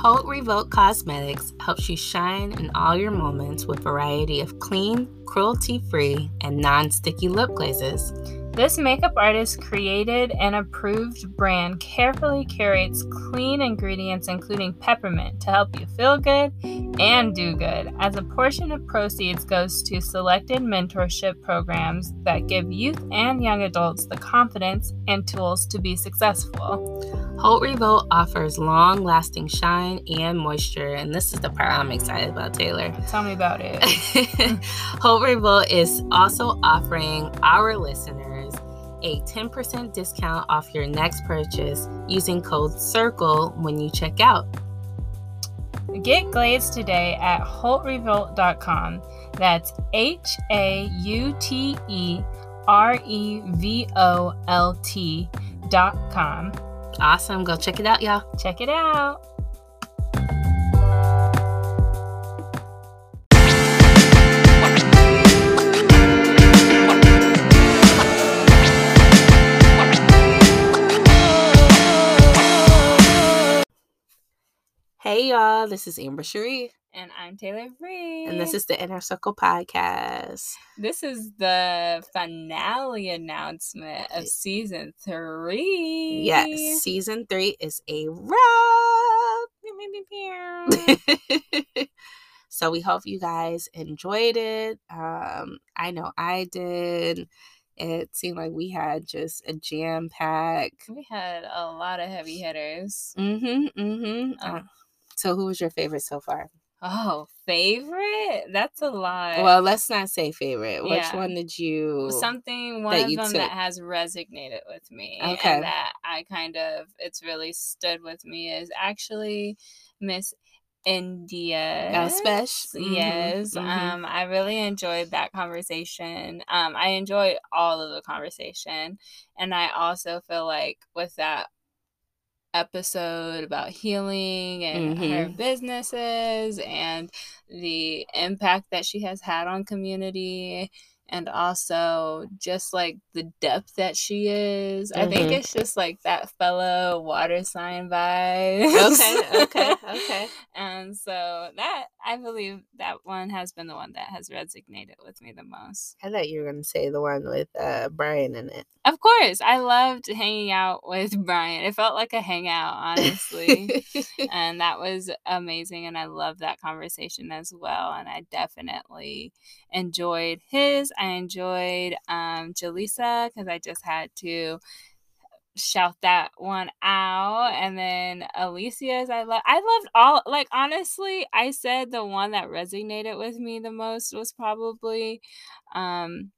Haute Revolt Cosmetics helps you shine in all your moments with a variety of clean, cruelty-free, and non-sticky lip glazes. This makeup artist created an approved brand carefully curates clean ingredients, including peppermint, to help you feel good and do good, as a portion of proceeds goes to selected mentorship programs that give youth and young adults the confidence and tools to be successful. Haute Revolt offers long lasting shine and moisture, and this is the part I'm excited about, Taylor. Tell me about it. Haute Revolt is also offering our listeners a 10% discount off your next purchase using code CIRCLE when you check out. Get glazed today at hauterevolt.com. That's H A U T E R E V O L T.com. Awesome. Go check it out, y'all. Check it out. Hey, y'all. This is Amber Cherie. And I'm Taylor Free. And this is the Inner Circle Podcast. This is the finale announcement of season three. Yes, season three is a wrap. so we hope you guys enjoyed it. Um, I know I did. It seemed like we had just a jam pack. We had a lot of heavy hitters. Mm-hmm. Mm-hmm. Oh. Uh, so who was your favorite so far? Oh, favorite? That's a lot. Well, let's not say favorite. Yeah. Which one did you something one of them took? that has resonated with me. Okay. that I kind of it's really stood with me is actually Miss India. Uh, Special. Mm-hmm. Yes. Mm-hmm. Um, I really enjoyed that conversation. Um, I enjoyed all of the conversation. And I also feel like with that episode about healing and mm-hmm. her businesses and the impact that she has had on community and also just like the depth that she is. Mm-hmm. I think mm-hmm. it's just like that fellow water sign vibe. Okay, okay, okay. and so that I believe that one has been the one that has resonated with me the most. I thought you were gonna say the one with uh, Brian in it. Of course, I loved hanging out with Brian. It felt like a hangout, honestly, and that was amazing. And I loved that conversation as well. And I definitely enjoyed his. I enjoyed um, Jaleesa because I just had to shout that one out. And then alicia's i love i loved all like honestly i said the one that resonated with me the most was probably um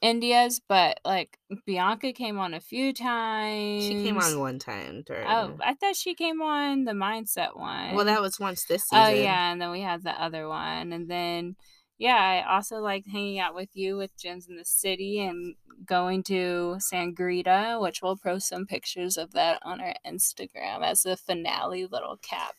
india's but like bianca came on a few times she came on one time during oh i thought she came on the mindset one. Well that was once this season. oh yeah and then we had the other one. And then yeah, I also liked hanging out with you with Gems in the City and going to Sangrita, which we'll post some pictures of that on our Instagram as a finale little cap.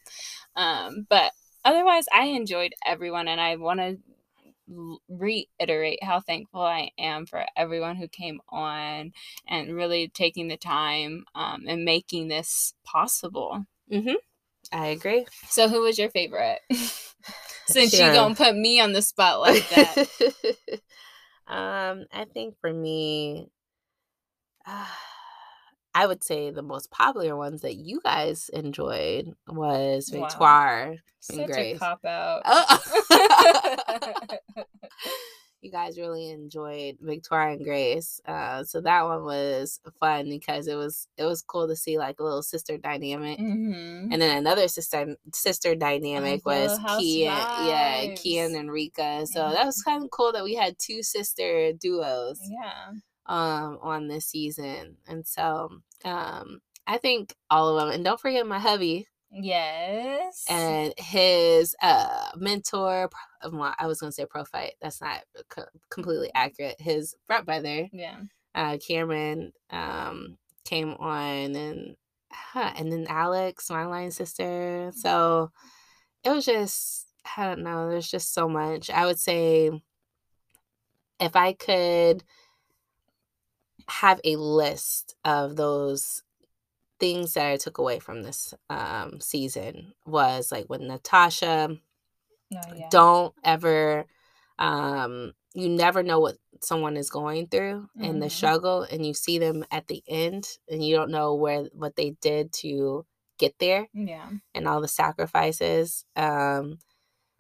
Um, but otherwise, I enjoyed everyone, and I want to reiterate how thankful I am for everyone who came on and really taking the time um, and making this possible. Mm-hmm. I agree. So, who was your favorite? Since you gonna put me on the spot like that. um, I think for me, uh, I would say the most popular ones that you guys enjoyed was Victoire wow. and Such Grace. cop out. Oh. you guys really enjoyed Victoria and Grace. Uh, so that one was fun because it was it was cool to see like a little sister dynamic, mm-hmm. and then another sister sister dynamic was Kian, yeah, Kian and Rika. So that was kind of cool that we had two sister duos, yeah, um, on this season, and so um, I think all of them, and don't forget my hubby. Yes. And his uh mentor, well, I was gonna say Prophyte. That's not co- completely accurate. His frat brother, yeah, uh, Cameron, um, came on, and huh, and then Alex, my line sister. So it was just, I don't know. There's just so much. I would say, if I could have a list of those things that I took away from this um season was like when Natasha Oh, yeah. don't ever um you never know what someone is going through and the Mhm. struggle and you see them at the end and you don't know where what they did to get there Yeah. and all the sacrifices um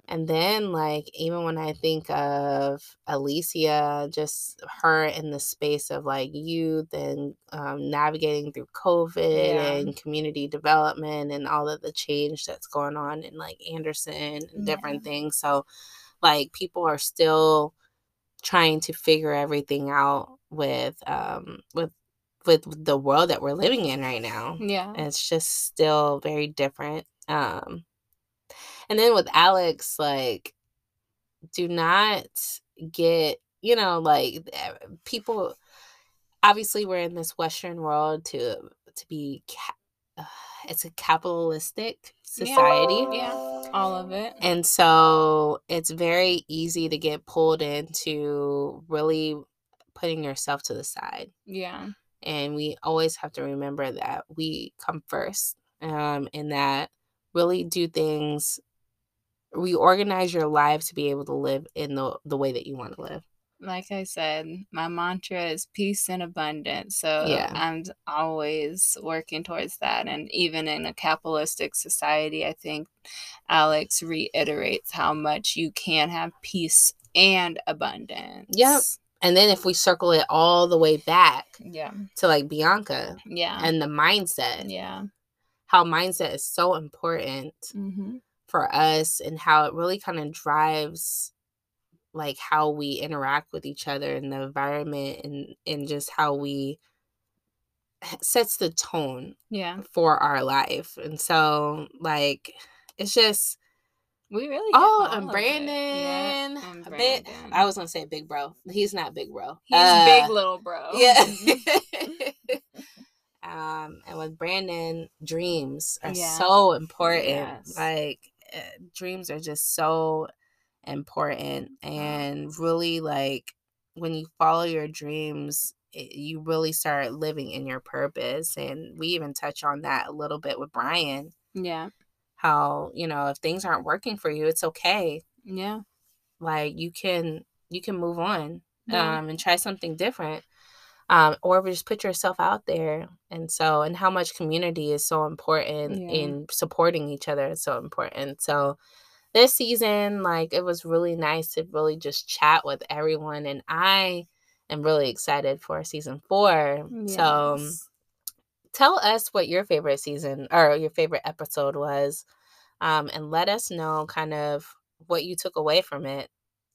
and then like even when i think of alicia just her in the space of like youth and um, navigating through covid Yeah. and community development and all of the change that's going on in like anderson and different things so like people are still trying to figure everything out with um with with the world that we're living in right now Yeah. it's just still very different um and then with alex like do not get you know like eh, people obviously we're in this western world to to be uh, it's a capitalistic society Yeah. All of it. and so it's very easy to get pulled into really putting yourself to the side Yeah. and we always have to remember that we come first um and that really do things reorganize your life to be able to live in the the way that you want to live Like I said, my mantra is peace and abundance. So Yeah. I'm always working towards that. And even in a capitalistic society, I think Alex reiterates how much you can have peace and abundance. Yep. and then if we circle it all the way back Yeah. to like bianca Yeah. and the mindset yeah. how mindset is so important Mm-hmm. For us and how it really kind of drives like how we interact with each other and the environment and and just how we sets the tone Yeah. for our life and so like it's just We really oh and brandon Yeah, and bit Brandon. i was gonna say big bro he's not big bro He's Uh, big little bro. yeah um and with brandon dreams are Yeah. so important Yes. like dreams are just so important and really like when you follow your dreams it, you really start living in your purpose and we even touch on that a little bit with brian yeah. how you know if things aren't working for you it's okay Yeah. like you can you can move on Yeah. um and try something different um or just put yourself out there and so and how much community is so important Yeah. in supporting each other is so important. So this season like it was really nice to really just chat with everyone and i am really excited for season four. So um, tell us what your favorite season or your favorite episode was um, and let us know kind of what you took away from it.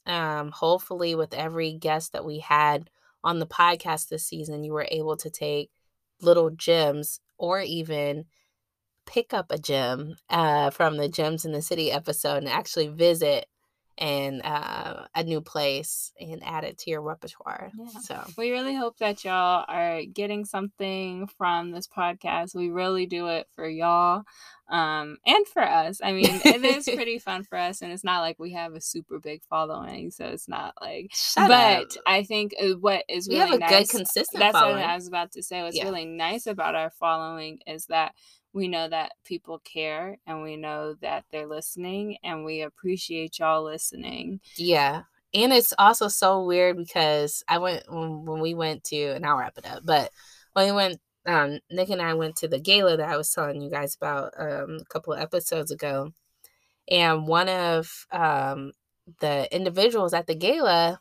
Um, hopefully with every guest that we had on the podcast this season you were able to take little gems or even pick up a gem uh, from the gems in the city episode and actually visit and uh, a new place and add it to your repertoire Yeah. so We really hope that y'all are getting something from this podcast. We really do it for y'all um, and for us. I mean, it is pretty fun for us, and it's not like we have a super big following, so it's not like. Shut but up. I think uh, what is we really have a nice. good consistent that's following. what I was about to say. What's Yeah. really nice about our following is that we know that people care and we know that they're listening and we appreciate y'all listening. Yeah. And it's also so weird because I went when, we went to and I'll wrap it up, but when we went um Nick and I went to the gala that I was telling you guys about um a couple of episodes ago. And one of um the individuals at the gala,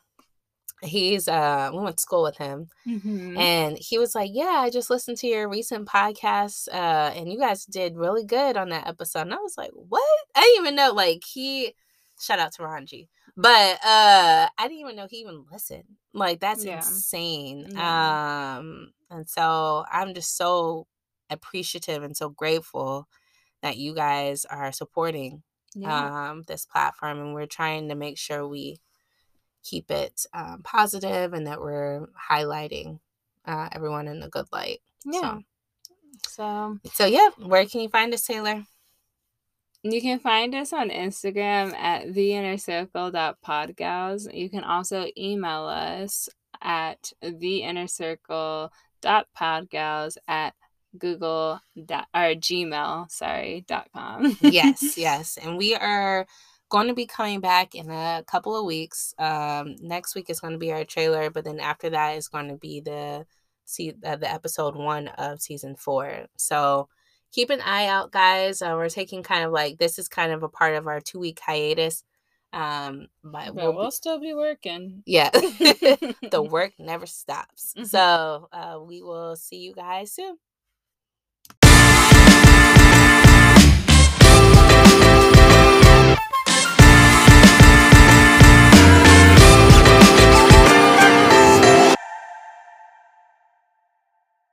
he's uh we went to school with him Mm-hmm. and he was like, Yeah, I just listened to your recent podcast, uh, and you guys did really good on that episode. And I was like, What? I didn't even know like he shout out to Ranji. But uh I didn't even know he even listened. Like that's Yeah. insane. Yeah. Um and so I'm just so appreciative and so grateful that you guys are supporting yeah. um this platform and we're trying to make sure we keep it um, positive and that we're highlighting uh, everyone in a good light. yeah. So So, so yeah, where can you find us, Taylor? you can find us on Instagram at theinnercircle.podgals. You can also email us at theinnercircle.podgals at Google dot, or Gmail, sorry, dot com. yes, yes. And we are going to be coming back in a couple of weeks. Um, next week is going to be our trailer, but then after that is going to be the see uh, the episode one of season four. So keep an eye out, guys. Uh, we're taking kind of like this is kind of a part of our two week hiatus. Um, but, but we'll, we'll be, still be working. Yeah, the work never stops. Mm-hmm. So uh, we will see you guys soon.